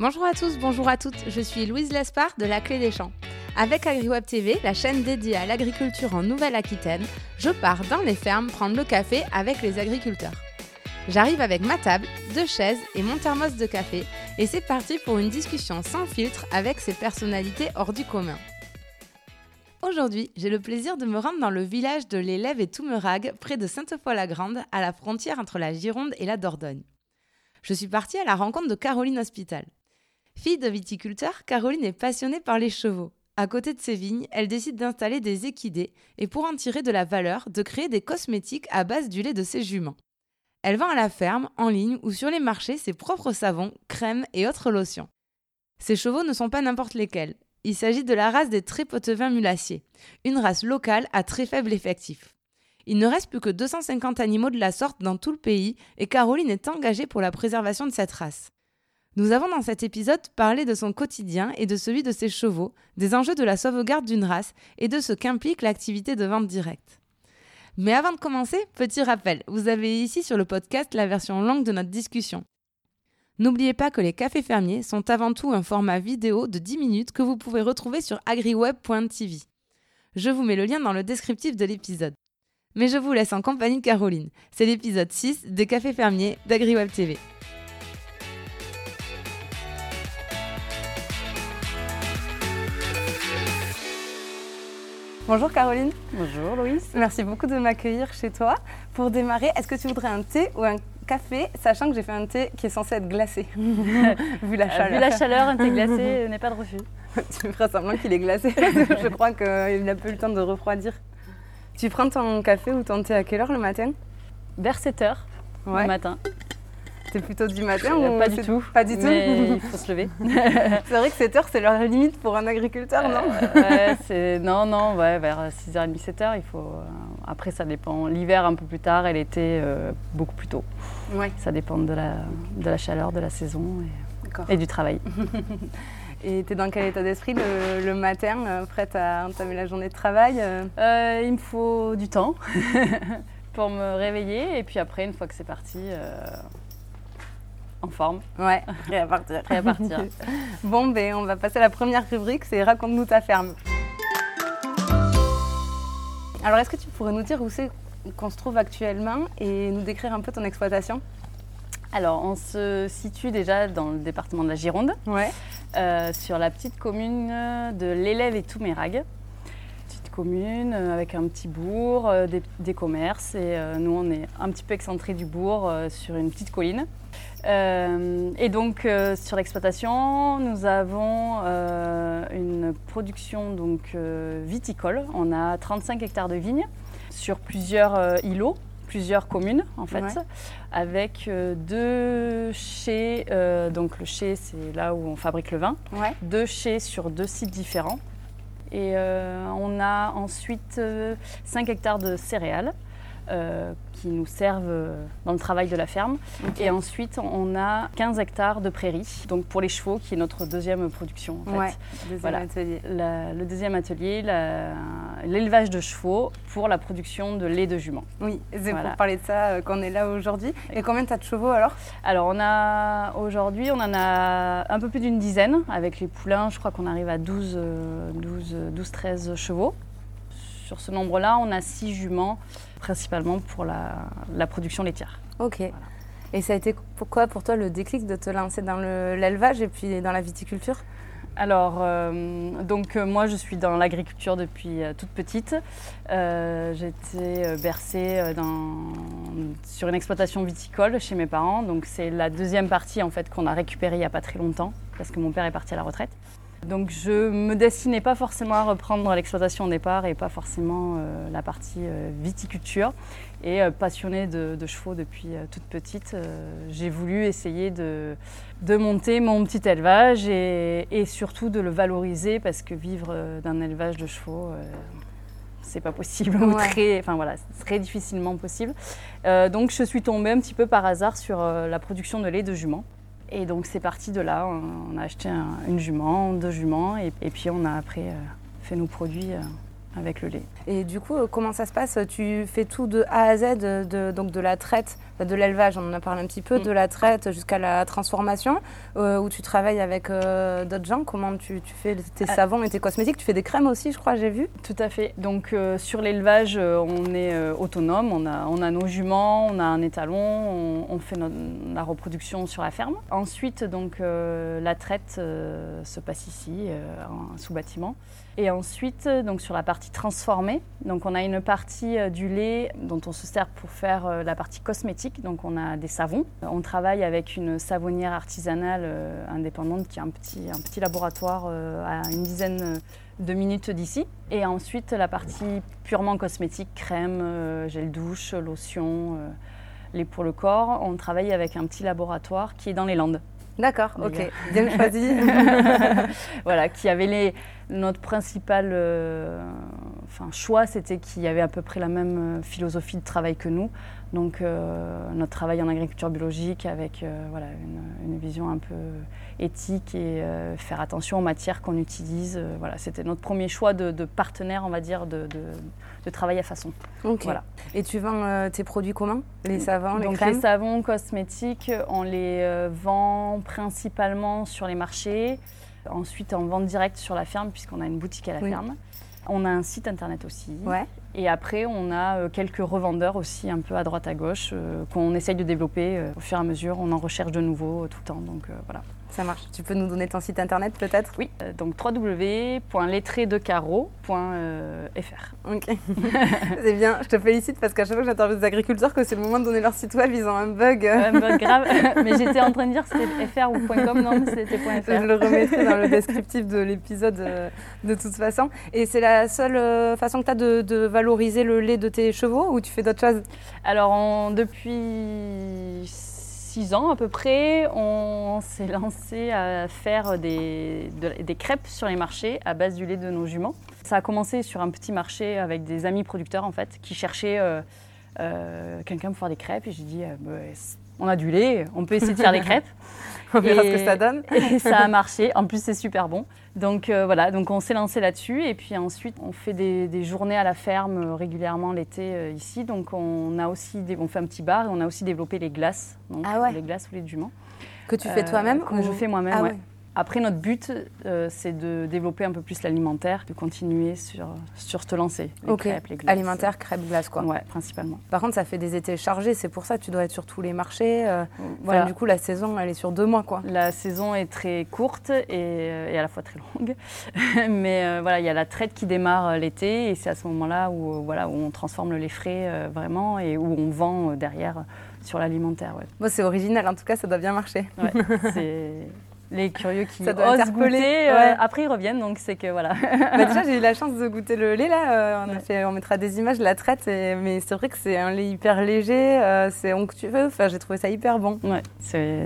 Bonjour à tous, bonjour à toutes, je suis Louise Lespard de La Clé des Champs. Avec AgriWeb TV, la chaîne dédiée à l'agriculture en Nouvelle-Aquitaine, je pars dans les fermes prendre le café avec les agriculteurs. J'arrive avec ma table, deux chaises et mon thermos de café, et c'est parti pour une discussion sans filtre avec ces personnalités hors du commun. Aujourd'hui, j'ai le plaisir de me rendre dans le village de l'Élève et Toumerag, près de Sainte-Foy-la-Grande, à la frontière entre la Gironde et la Dordogne. Je suis partie à la rencontre de Caroline Hospital. Fille de viticulteur, Caroline est passionnée par les chevaux. À côté de ses vignes, elle décide d'installer des équidés et pour en tirer de la valeur, de créer des cosmétiques à base du lait de ses juments. Elle vend à la ferme, en ligne ou sur les marchés ses propres savons, crèmes et autres lotions. Ces chevaux ne sont pas n'importe lesquels. Il s'agit de la race des Trépotevins mulassiers, une race locale à très faible effectif. Il ne reste plus que 250 animaux de la sorte dans tout le pays et Caroline est engagée pour la préservation de cette race. Nous avons dans cet épisode parlé de son quotidien et de celui de ses chevaux, des enjeux de la sauvegarde d'une race et de ce qu'implique l'activité de vente directe. Mais avant de commencer, petit rappel, vous avez ici sur le podcast la version longue de notre discussion. N'oubliez pas que les cafés fermiers sont avant tout un format vidéo de 10 minutes que vous pouvez retrouver sur agriweb.tv. Je vous mets le lien dans le descriptif de l'épisode. Mais je vous laisse en compagnie de Caroline. C'est l'épisode 6 des cafés fermiers d'AgriWeb TV. Bonjour Caroline. Bonjour Louise. Merci beaucoup de m'accueillir chez toi. Pour démarrer, est-ce que tu voudrais un thé ou un café, sachant que j'ai fait un thé qui est censé être glacé, vu la chaleur? vu la chaleur, un thé glacé n'est pas de refus. tu me feras semblant qu'il est glacé, je crois qu'il n'a pas eu le temps de refroidir. Tu prends ton café ou ton thé à quelle heure le matin? Vers 7 heures le matin. C'est plutôt du matin euh, ou Pas du tout. Pas du tout Il faut se lever. c'est vrai que 7 heures, c'est leur limite pour un agriculteur, non euh, ouais, Non, non, ouais, vers 6h30, 7h, il faut... Euh, après, ça dépend. L'hiver, un peu plus tard, et l'été, beaucoup plus tôt. Ouais. Ça dépend de la, de la chaleur, de la saison et, et du travail. et tu es dans quel état d'esprit le, matin, prête à entamer la journée de travail Il me faut du temps pour me réveiller, et puis après, une fois que c'est parti en forme. Ouais, bon, ben, on va passer à la première rubrique, c'est Raconte-nous ta ferme. Alors, est-ce que tu pourrais nous dire où c'est qu'on se trouve actuellement et nous décrire un peu ton exploitation? Alors, on se situe déjà dans le département de la Gironde, ouais. Euh, sur la petite commune de l'Élève et Toumérag. Petite commune euh, avec un petit bourg, euh, des, commerces, et nous on est un petit peu excentré du bourg sur une petite colline. Euh, et donc euh, sur l'exploitation, nous avons euh, une production donc, viticole. On a 35 hectares de vignes sur plusieurs îlots, plusieurs communes en fait, avec deux chais. donc le chai, c'est là où on fabrique le vin. Deux chais sur deux sites différents. Et on a ensuite 5 hectares de céréales. Euh, qui nous servent euh, dans le travail de la ferme. Et ensuite, on a 15 hectares de prairies, donc pour les chevaux, qui est notre deuxième production. En fait. deuxième atelier. le deuxième atelier, l'élevage de chevaux pour la production de lait de jument. Oui, c'est pour parler de ça euh, qu'on est là aujourd'hui. Et combien tu as de chevaux alors? Alors, on a aujourd'hui, on en a un peu plus d'une dizaine. Avec les poulains, je crois qu'on arrive à 12, 12, 12 13 chevaux. Sur ce nombre-là, on a 6 juments principalement pour la, production laitière. Ok. Et ça a été pourquoi pour toi le déclic de te lancer dans l'élevage et puis dans la viticulture? Alors, euh, donc euh, moi je suis dans l'agriculture depuis euh, toute petite. J'ai été bercée sur une exploitation viticole chez mes parents. Donc c'est la deuxième partie en fait qu'on a récupérée il n'y a pas très longtemps parce que mon père est parti à la retraite. Donc je me destinais pas forcément à reprendre l'exploitation au départ et pas forcément euh, la partie euh, viticulture. Et euh, passionnée de, chevaux depuis toute petite, j'ai voulu essayer de, monter mon petit élevage et, surtout de le valoriser parce que vivre d'un élevage de chevaux, c'est pas possible ou très, enfin voilà, très difficilement possible. donc je suis tombée un petit peu par hasard sur la production de lait de jument. Et donc c'est parti de là, on a acheté une jument, deux juments, et, puis on a après euh, fait nos produits euh, avec le lait. Et du coup, comment ça se passe? Tu fais tout de A à Z, de, donc de la traite, de l'élevage, on en a parlé un petit peu, mm. de la traite jusqu'à la transformation, où tu travailles avec d'autres gens? Comment tu, fais tes ah. savons et tes cosmétiques? Tu fais des crèmes aussi, je crois, j'ai vu? Tout à fait. Donc sur l'élevage, on est autonome, on a, on a nos juments, on a un étalon, on, fait la reproduction sur la ferme. Ensuite, donc la traite se passe ici, sous bâtiment. Et ensuite, donc sur la partie transformée, on a une partie euh, du lait dont on se sert pour faire euh, la partie cosmétique. Donc on a des savons. On travaille avec une savonnière artisanale euh, indépendante qui a un petit, un petit laboratoire à une dizaine de minutes d'ici. Et ensuite, la partie purement cosmétique, crème, gel douche, lotion, lait pour le corps, on travaille avec un petit laboratoire qui est dans les Landes. D'accord, ok, bien choisi. voilà, qui avait les, notre principal euh, enfin, choix, c'était qu'il y avait à peu près la même euh, philosophie de travail que nous. Donc euh, notre travail en agriculture biologique avec voilà, une, vision un peu éthique et faire attention aux matières qu'on utilise. voilà, c'était notre premier choix de, partenaire, on va dire, de, de, travail à façon. Voilà. Et tu vends tes produits comment? Les savons, les crèmes? Les savons cosmétiques, on les vend principalement sur les marchés. Ensuite, en vente directe sur la ferme, puisqu'on a une boutique à la ferme. On a un site internet aussi. Ouais. Et après, on a euh, quelques revendeurs aussi, un peu à droite à gauche, euh, qu'on essaye de développer euh, au fur et à mesure. On en recherche de nouveaux tout le temps. Donc voilà. Ça marche. Tu peux nous donner ton site internet peut-être? Oui, euh, donc www.lettrédecaro.fr. Ok. c'est bien, je te félicite parce qu'à chaque fois que j'interviewe des agriculteurs, que c'est le moment de donner leur site web, ils ont un bug. Un bug grave. mais j'étais en train de dire c'était fr ou .com, non, c'était .fr. Je le remettrai dans le descriptif de l'épisode euh, de toute façon. Et c'est la seule euh, façon que tu as de, valoriser le lait de tes chevaux ou tu fais d'autres choses? Alors, depuis ans à peu près, on s'est lancé à faire des, des, crêpes sur les marchés à base du lait de nos juments. Ça a commencé sur un petit marché avec des amis producteurs en fait qui cherchaient euh, euh, quelqu'un pour faire des crêpes et j'ai dit euh, bah, on a du lait, on peut essayer de faire des crêpes. on verra ce que ça donne. et ça a marché. En plus c'est super bon. Donc euh, voilà, donc on s'est lancé là-dessus et puis ensuite on fait des, journées à la ferme euh, régulièrement l'été euh, ici. Donc on a aussi on fait un petit bar et on a aussi développé les glaces, donc ah les glaces ou les juments. Que tu fais toi-même Que je fais moi-même, ah après, notre but, euh, c'est de développer un peu plus l'alimentaire, de continuer sur, sur te lancer. Les crêpes, les glaces. Alimentaire, crêpes, glaces, quoi. Ouais, principalement. Par contre, ça fait des étés chargés, c'est pour ça que tu dois être sur tous les marchés. Euh, voilà. du coup, la saison, elle est sur deux mois, quoi. La saison est très courte et, euh, et à la fois très longue. Mais voilà, il y a la traite qui démarre l'été et c'est à ce moment-là où, voilà, où on transforme les frais vraiment et où on vend derrière sur l'alimentaire. Ouais. Bon, c'est original, en tout cas, ça doit bien marcher. Ouais, les curieux qui ça doit osent goûter, euh, après ils reviennent, donc c'est que voilà. bah déjà j'ai eu la chance de goûter le lait là, euh, on, a fait, on mettra des images de la traite, mais c'est vrai que c'est un lait hyper léger, euh, c'est onctueux, enfin j'ai trouvé ça hyper bon. Ouais,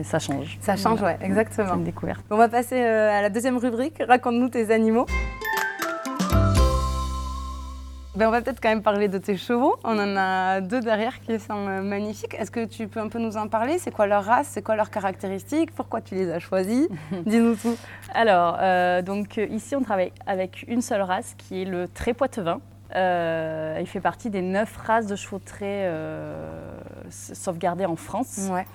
ça change. Ça change, ouais, exactement. C'est une découverte. On va passer à la deuxième rubrique, raconte-nous tes animaux. Ben, on va peut-être quand même parler de tes chevaux. On en a deux derrière qui sont euh, magnifiques. Est-ce que tu peux un peu nous en parler? C'est quoi leur race? C'est quoi leurs caractéristiques? Pourquoi tu les as choisis? Dis-nous tout. Alors, euh, donc euh, ici, on travaille avec une seule race qui est le très poitevin. il fait partie des neuf races de chevaux très sauvegardées en France. Ouais.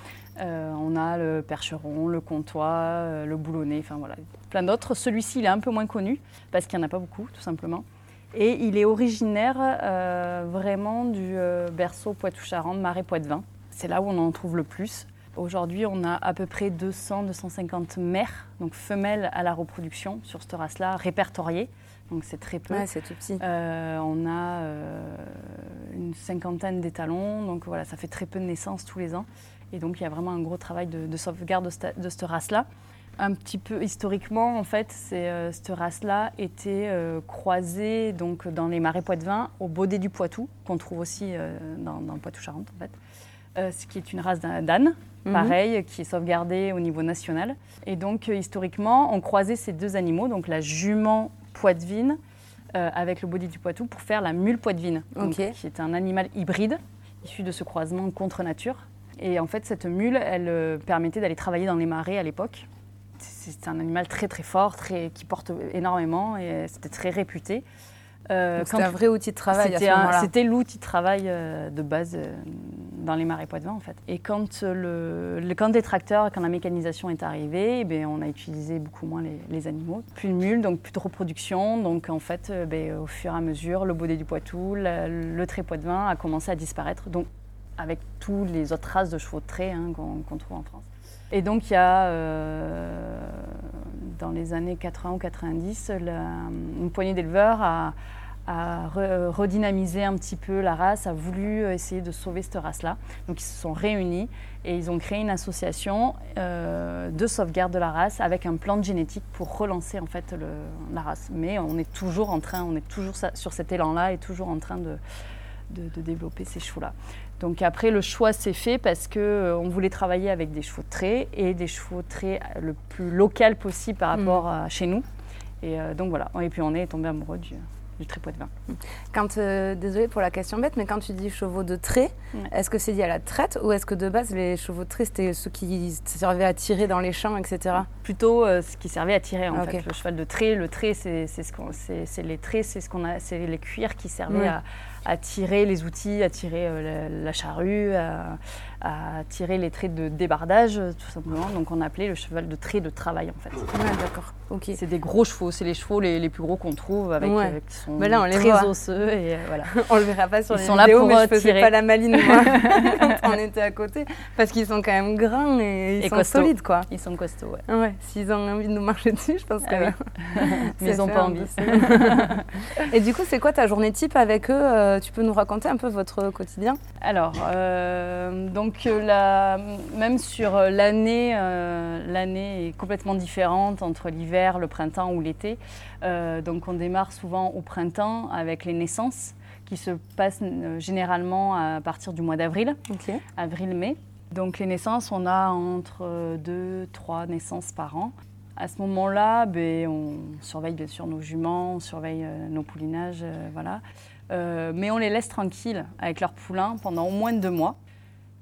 on a le percheron, le comtois, le boulonnais, enfin voilà, plein d'autres. Celui-ci, il est un peu moins connu parce qu'il n'y en a pas beaucoup, tout simplement. Et il est originaire euh, vraiment du euh, berceau Poitou-Charentes, Marais Poitevin. C'est là où on en trouve le plus. Aujourd'hui, on a à peu près 200-250 mères, donc femelles à la reproduction sur cette race-là, répertoriées. Donc c'est très peu. c'est tout petit. Euh, on a une cinquantaine d'étalons, donc voilà, ça fait très peu de naissances tous les ans. Et donc il y a vraiment un gros travail de, sauvegarde de cette race-là un petit peu historiquement, en fait, euh, cette race-là était euh, croisée donc, dans les marais poitevins au Baudet du Poitou, qu'on trouve aussi euh, dans, le Poitou-Charentes, en fait. ce qui est une race d'âne, mhm. pareil, qui est sauvegardée au niveau national. Et donc, historiquement, on croisait ces deux animaux, donc la jument poitevine avec le Baudet du Poitou, pour faire la mule poitevine, qui est un animal hybride issu de ce croisement contre nature. Et en fait, cette mule, elle permettait d'aller travailler dans les marais à l'époque c'est un animal très très fort, très, qui porte énormément et c'était très réputé. c'était un vrai outil de travail C'était l'outil de travail de base dans les marais poitevins en fait. Et quand, le, le, quand les tracteurs, quand la mécanisation est arrivée, eh on a utilisé beaucoup moins les, animaux. Plus de mules, donc plus de reproduction. Donc en fait, ben, au fur et à mesure, le baudet du Poitou, le trait poitevin a commencé à disparaître. Donc avec tous les autres races de chevaux de trait hein, qu'on trouve en France. Et donc il y a, euh, dans les années 80 ou 90, une poignée d'éleveurs a, redynamisé un petit peu la race, a voulu essayer de sauver cette race-là. Donc ils se sont réunis et ils ont créé une association euh, de sauvegarde de la race avec un plan de génétique pour relancer en fait la race. Mais on est toujours en train, on est toujours sur cet élan-là et toujours en train de, de développer ces chevaux-là. Donc après, le choix s'est fait parce qu'on euh, voulait travailler avec des chevaux de trait et des chevaux de trait le plus local possible par rapport mm. à chez nous. Et euh, donc voilà. Et puis on est tombé amoureux du, du trépois de vin. Quand, euh, désolée pour la question bête, mais quand tu dis chevaux de trait, est-ce que c'est lié à la traite ou est-ce que de base les chevaux de trait c'était ceux qui servaient à tirer dans les champs, etc. Plutôt ce qui servait à tirer en fait. Le cheval de trait, le trait c'est ce c'est les traits, c'est ce qu'on a, c'est les cuirs qui servaient à à tirer les outils, à tirer euh, la, charrue, à, tirer les traits de débardage, tout simplement. Donc on appelait le cheval de trait de travail en fait. d'accord. Ok. C'est des gros chevaux, c'est les chevaux les, plus gros qu'on trouve, avec euh, qui sont là, on les très osseux et euh, voilà. on le verra pas sur Ils les sont là pour mais je faisais pas la maline moi quand on était à côté, parce qu'ils sont quand même grands et ils sont solides quoi. Ils sont costauds, ouais. Ouais. S'ils ont envie de nous marcher dessus, je pense ah que. mais ils n'ont pas envie. et du coup, c'est quoi ta journée type avec eux tu peux nous raconter un peu votre quotidien? Alors, euh, donc la, même sur l'année, euh, l'année est complètement différente entre l'hiver, le printemps ou l'été. Euh, donc on démarre souvent au printemps avec les naissances qui se passent généralement à partir du mois d'avril, avril-mai. Donc les naissances, on a entre 2, 3 naissances par an. À ce moment-là, ben, on surveille bien sûr nos juments, on surveille nos poulinages, voilà. Euh, mais on les laisse tranquilles avec leurs poulains pendant au moins deux mois.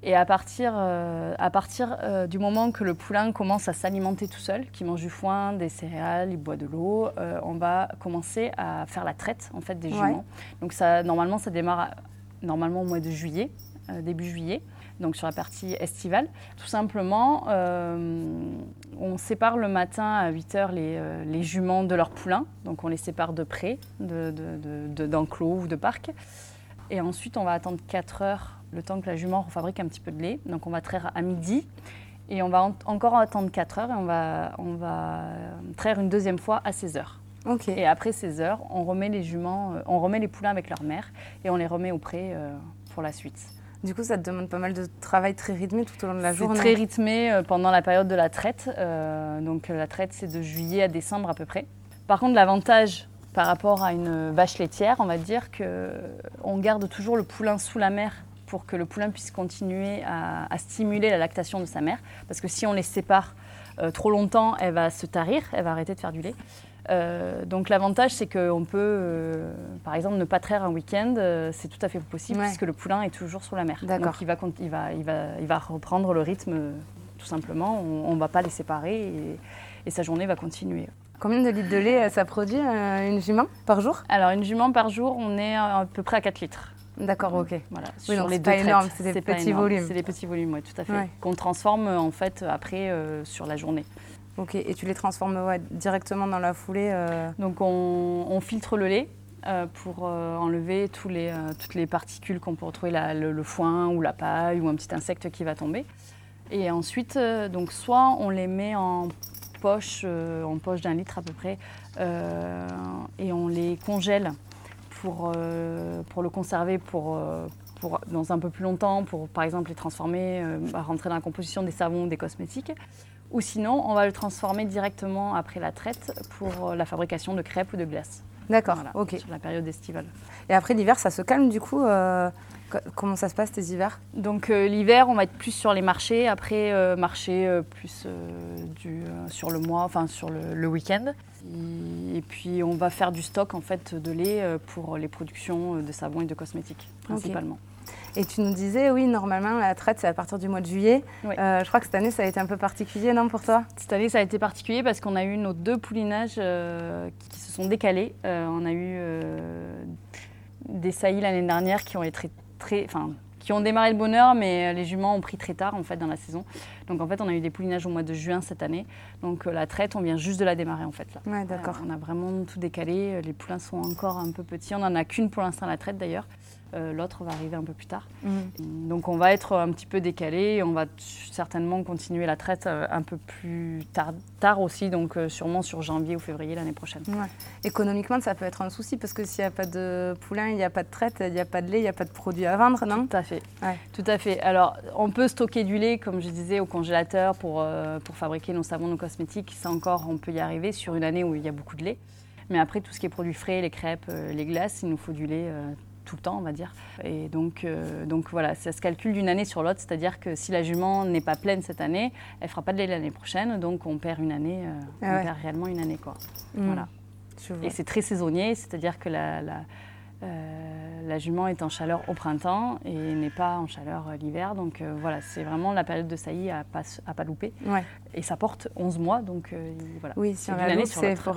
Et à partir, euh, à partir euh, du moment que le poulain commence à s'alimenter tout seul, qu'il mange du foin, des céréales, il boit de l'eau, on va commencer à faire la traite en fait des juments. Donc ça, normalement, ça démarre normalement au mois de juillet, début juillet donc sur la partie estivale. Tout simplement, euh, on sépare le matin à 8 heures euh, les, juments de leurs poulains, donc on les sépare de près, d'enclos de, ou de parc. Et ensuite, on va attendre 4 heures, le temps que la jument refabrique un petit peu de lait. Donc on va traire à midi. Et on va encore attendre 4 heures et on va, on va traire une deuxième fois à 16 heures. Et après 16 heures, on remet les juments, euh, on remet les poulains avec leur mère et on les remet au pré pour la suite. Du coup, ça te demande pas mal de travail très rythmé tout au long de la journée. Très rythmé euh, pendant la période de la traite. Euh, donc la traite, c'est de juillet à décembre à peu près. Par contre, l'avantage par rapport à une vache laitière, on va dire qu'on garde toujours le poulain sous la mère pour que le poulain puisse continuer à, stimuler la lactation de sa mère. Parce que si on les sépare euh, trop longtemps, elle va se tarir, elle va arrêter de faire du lait. Euh, donc l'avantage, c'est qu'on peut, euh, par exemple, ne pas traire un week-end, euh, c'est tout à fait possible puisque le poulain est toujours sur la mer. Donc il va, il, va, il, va, il va reprendre le rythme tout simplement, on ne va pas les séparer et, sa journée va continuer. Combien de litres de lait ça produit une jument par jour? Alors une jument par jour, on est à peu près à 4 litres. D'accord, ok. Voilà, oui, donc c'est pas énorme, c'est des petits volumes. C'est des petits volumes, oui, tout à fait. Qu'on transforme en fait après sur la journée. Ok, et tu les transformes directement dans la foulée euh Donc on, filtre le lait euh, pour euh, enlever toutes les particules qu'on peut retrouver, le, foin ou la paille ou un petit insecte qui va tomber. Et ensuite, donc soit on les met en poche, en poche d'un litre à peu près, et on les congèle pour, le conserver pour, dans un peu plus longtemps, pour par exemple les transformer, rentrer dans la composition des savons des cosmétiques. Ou sinon, on va le transformer directement après la traite pour la fabrication de crêpes ou de glaces. D'accord, ok. Sur la période estivale. Et après l'hiver, ça se calme du coup euh, Comment ça se passe tes hivers? Donc euh, l'hiver, on va être plus sur les marchés. Après, euh, marché plus du, sur le mois, enfin sur le, week-end. Et, puis on va faire du stock en fait de lait pour les productions de savon et de cosmétiques principalement. Et tu nous disais, oui, normalement, la traite, c'est à partir du mois de juillet. Euh, je crois que cette année, ça a été un peu particulier, non, pour toi? Cette année, ça a été particulier parce qu'on a eu nos deux poulinages euh, qui se sont décalés. Euh, on a eu des saillies l'année dernière qui ont été très, très qui ont démarré le bonheur, mais les juments ont pris très tard en fait dans la saison. Donc en fait, on a eu des poulinages au mois de juin cette année. Donc la traite, on vient juste de la démarrer en fait là. Ouais, d'accord. on a vraiment tout décalé. Les poulains sont encore un peu petits. On n'en a qu'une pour l'instant la traite d'ailleurs. Euh, l'autre va arriver un peu plus tard. Mm. Donc on va être un petit peu décalé. On va certainement continuer la traite euh, un peu plus tard, aussi, donc euh, sûrement sur janvier ou février l'année prochaine. Économiquement, ça peut être un souci parce que s'il n'y a pas de poulain, il n'y a pas de traite, il n'y a pas de lait, il n'y a pas de produits à vendre, non? Tout à fait. Tout à fait. Alors on peut stocker du lait, comme je disais, au congélateur pour, pour fabriquer nos savons, nos cosmétiques. Ça encore, on peut y arriver sur une année où il y a beaucoup de lait. Mais après, tout ce qui est produits frais, les crêpes, les glaces, il nous faut du lait tout le temps, on va dire. Et donc, euh, donc voilà, ça se calcule d'une année sur l'autre, c'est-à-dire que si la jument n'est pas pleine cette année, elle fera pas de lait l'année prochaine, donc on perd une année, euh, ah on perd réellement une année, quoi. Mmh. Voilà. Et c'est très saisonnier, c'est-à-dire que la, la, la, jument est en chaleur au printemps et n'est pas en chaleur l'hiver. Donc voilà, c'est vraiment la période de saillie à pas, à pas louper. Ouais. Et ça porte 11 mois, donc voilà. Oui, si on la c'est pour,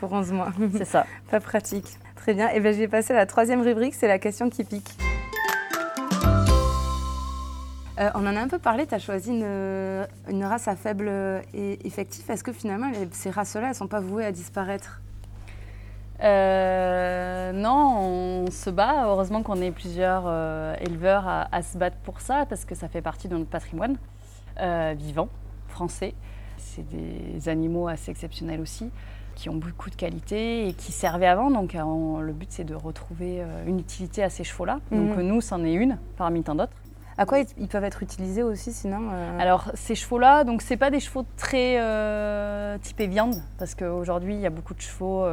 pour 11 mois. c'est ça. Pas pratique. Très bien. Et eh bien, je vais passer à la troisième rubrique, c'est la question qui pique. Euh, on en a un peu parlé, tu as choisi une, race à faible effectif. Est-ce que finalement, ces races-là, elles ne sont pas vouées à disparaître? Euh, non, on se bat. Heureusement qu'on ait plusieurs euh, éleveurs à, se battre pour ça, parce que ça fait partie de notre patrimoine vivant, français. C'est des animaux assez exceptionnels aussi qui ont beaucoup de qualité et qui servaient avant. Donc euh, le but c'est de retrouver euh, une utilité à ces chevaux-là. Donc mhm. nous, c'en est une parmi tant d'autres. À quoi ils peuvent être utilisés aussi sinon euh Alors ces chevaux-là, donc c'est pas des chevaux très typés viande parce qu'aujourd'hui il y a beaucoup de chevaux,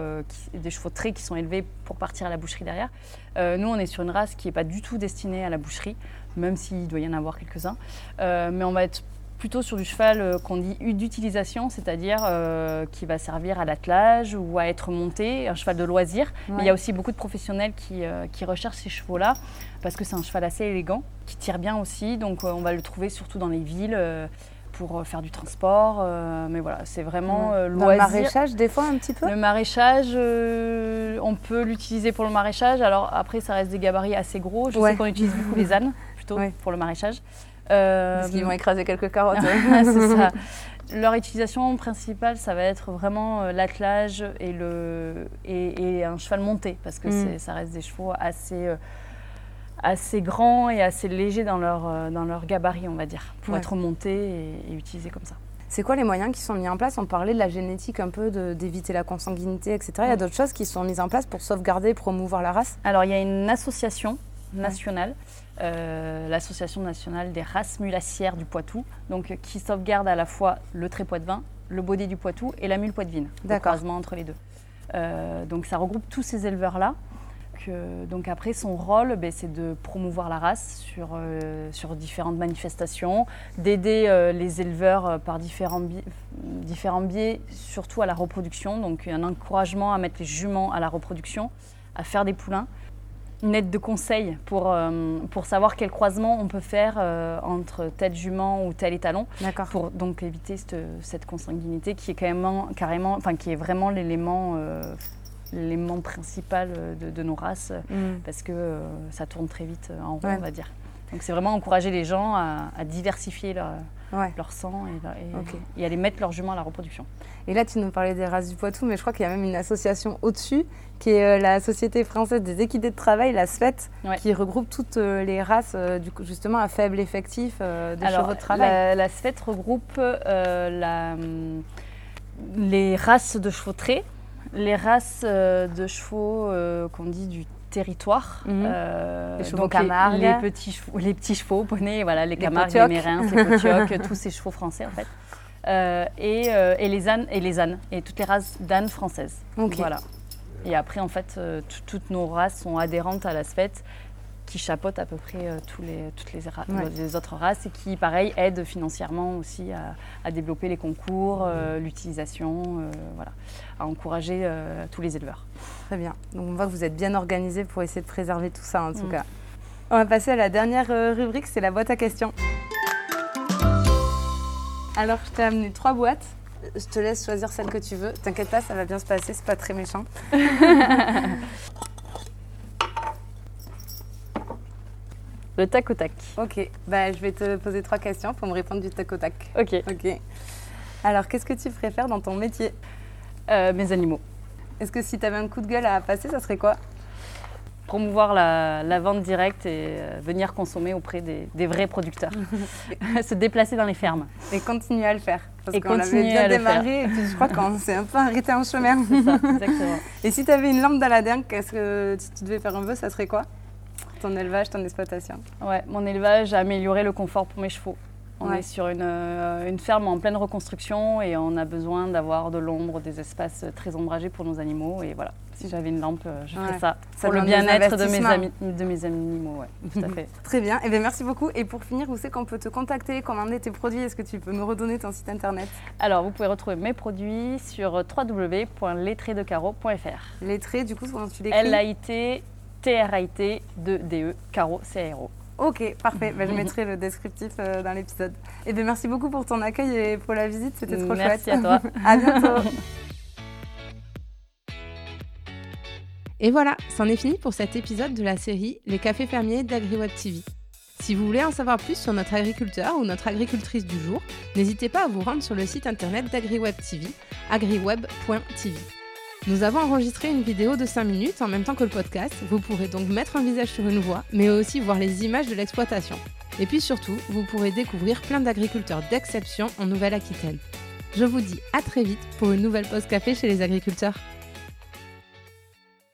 des chevaux très qui sont élevés pour partir à la boucherie derrière. nous on est sur une race qui n'est pas du tout destinée à la boucherie, même s'il doit y en avoir quelques-uns. mais on va être plutôt sur du cheval euh, qu'on dit d'utilisation, c'est-à-dire euh, qui va servir à l'attelage ou à être monté, un cheval de loisir. Mais il y a aussi beaucoup de professionnels qui, euh, qui recherchent ces chevaux-là parce que c'est un cheval assez élégant, qui tire bien aussi. Donc on va le trouver surtout dans les villes pour faire du transport. mais voilà, c'est vraiment loisir. le maraîchage, des fois, un petit peu Le maraîchage, on peut l'utiliser pour le maraîchage. Alors après, ça reste des gabarits assez gros. Je sais qu'on utilise beaucoup les ânes, plutôt, pour le maraîchage. Euh, Parce qu'ils vont écraser quelques carottes. c'est ça. Leur utilisation principale, ça va être vraiment euh, l'attelage et, le, et, un cheval monté, parce que mm. ça reste des chevaux assez, euh, assez grands et assez légers dans leur, dans leur gabarit, on va dire, pour être montés et, utilisés comme ça. C'est quoi les moyens qui sont mis en place? On parlait de la génétique un peu, d'éviter la consanguinité, etc. Il y a mm. d'autres choses qui sont mises en place pour sauvegarder et promouvoir la race? Alors, il y a une association nationale euh, l'Association nationale des races mulassières du Poitou, donc, qui sauvegarde à la fois le trait vin, le baudet du Poitou et la mule poitevine, le croisement entre les deux. Euh, donc ça regroupe tous ces éleveurs-là. donc après, son rôle, ben, c'est de promouvoir la race sur, euh, sur différentes manifestations, d'aider les éleveurs par différents, différents biais, surtout à la reproduction. Donc un encouragement à mettre les juments à la reproduction, à faire des poulains une aide de conseil pour, euh, pour savoir quel croisement on peut faire euh, entre tel jument ou tel étalon pour donc éviter cette, cette, consanguinité qui est carrément, carrément enfin qui est vraiment l'élément euh, l'élément principal de, de, nos races mm. parce que ça tourne très vite en rond on va dire. Donc c'est vraiment encourager les gens à, à diversifier leur, leur sang et, et, aller mettre leurs juments à la reproduction. Et là, tu nous parlais des races du Poitou, mais je crois qu'il y a même une association au-dessus, qui est euh, la Société française des équités de travail, la SFET, qui regroupe toutes euh, les races, euh, justement, à faible effectif de chevaux de travail. La, la SFET regroupe la, les races de chevaux traits, les races de chevaux qu'on dit du territoire. Euh, les chevaux Camargue. Les, petits chevaux, les petits chevaux, poneys, voilà, les, les Camargues, les Mérins, les tous ces chevaux français en fait. Euh, et, euh, et, les ânes et les ânes et toutes les races d'ânes françaises. Voilà. Et après en fait, toutes nos races sont adhérentes à la SFET qui chapeaute à peu près euh, tous les, toutes les, les, autres races et qui, pareil, aide financièrement aussi à, développer les concours, euh, l'utilisation, euh, voilà, à encourager tous les éleveurs. Très bien. Donc on voit que vous êtes bien organisé pour essayer de préserver tout ça en tout mm. cas. On va passer à la dernière rubrique, c'est la boîte à questions. Alors, je t'ai amené trois boîtes. Je te laisse choisir celle que tu veux. T'inquiète pas, ça va bien se passer, c'est pas très méchant. Le tac au tac. Ok, bah, je vais te poser trois questions pour me répondre du tac au tac. Ok. Ok. Alors, qu'est-ce que tu préfères dans ton métier? Euh, mes animaux. Est-ce que si tu avais un coup de gueule à passer, ça serait quoi? Promouvoir la, la vente directe et euh, venir consommer auprès des, des vrais producteurs. Se déplacer dans les fermes. Et continuer à le faire. Parce Et qu'on avait continuer bien démarré et puis je crois qu'on s'est un peu arrêté en chemin. Ça, exactement. Et si tu avais une lampe dans la dingue, qu'est-ce que si tu devais faire un vœu, ça serait quoi? Ton élevage, ton exploitation Ouais, mon élevage a amélioré le confort pour mes chevaux. On Ouais. est sur une, euh, une ferme en pleine reconstruction et on a besoin d'avoir de l'ombre, des espaces très ombragés pour nos animaux. Et voilà, si j'avais une lampe, euh, je ferais Ouais. ça. Ça pour le bien-être de mes, investissements. amis, de mes animaux, ouais, tout à fait. Très bien, et bien merci beaucoup. Et pour finir, où c'est qu'on peut te contacter, commander tes produits? Est-ce que tu peux me redonner ton site internet? Alors, vous pouvez retrouver mes produits sur www.letraitdecaro.fr. Les traits, du coup, comment tu l'écris L-A-I-T, T-R-A-I-T, 2-D-E, Caro, C-A-R-O. Ok, parfait. Ben, je mettrai le descriptif euh, dans l'épisode. Et bien merci beaucoup pour ton accueil et pour la visite, c'était trop Merci chouette. à toi. à bientôt. Et voilà, c'en est fini pour cet épisode de la série Les cafés fermiers d'AgriWeb TV. Si vous voulez en savoir plus sur notre agriculteur ou notre agricultrice du jour, n'hésitez pas à vous rendre sur le site internet d'AgriWeb TV, agriweb.tv. Nous avons enregistré une vidéo de 5 minutes en même temps que le podcast, vous pourrez donc mettre un visage sur une voix, mais aussi voir les images de l'exploitation. Et puis surtout, vous pourrez découvrir plein d'agriculteurs d'exception en Nouvelle-Aquitaine. Je vous dis à très vite pour une nouvelle pause café chez les agriculteurs.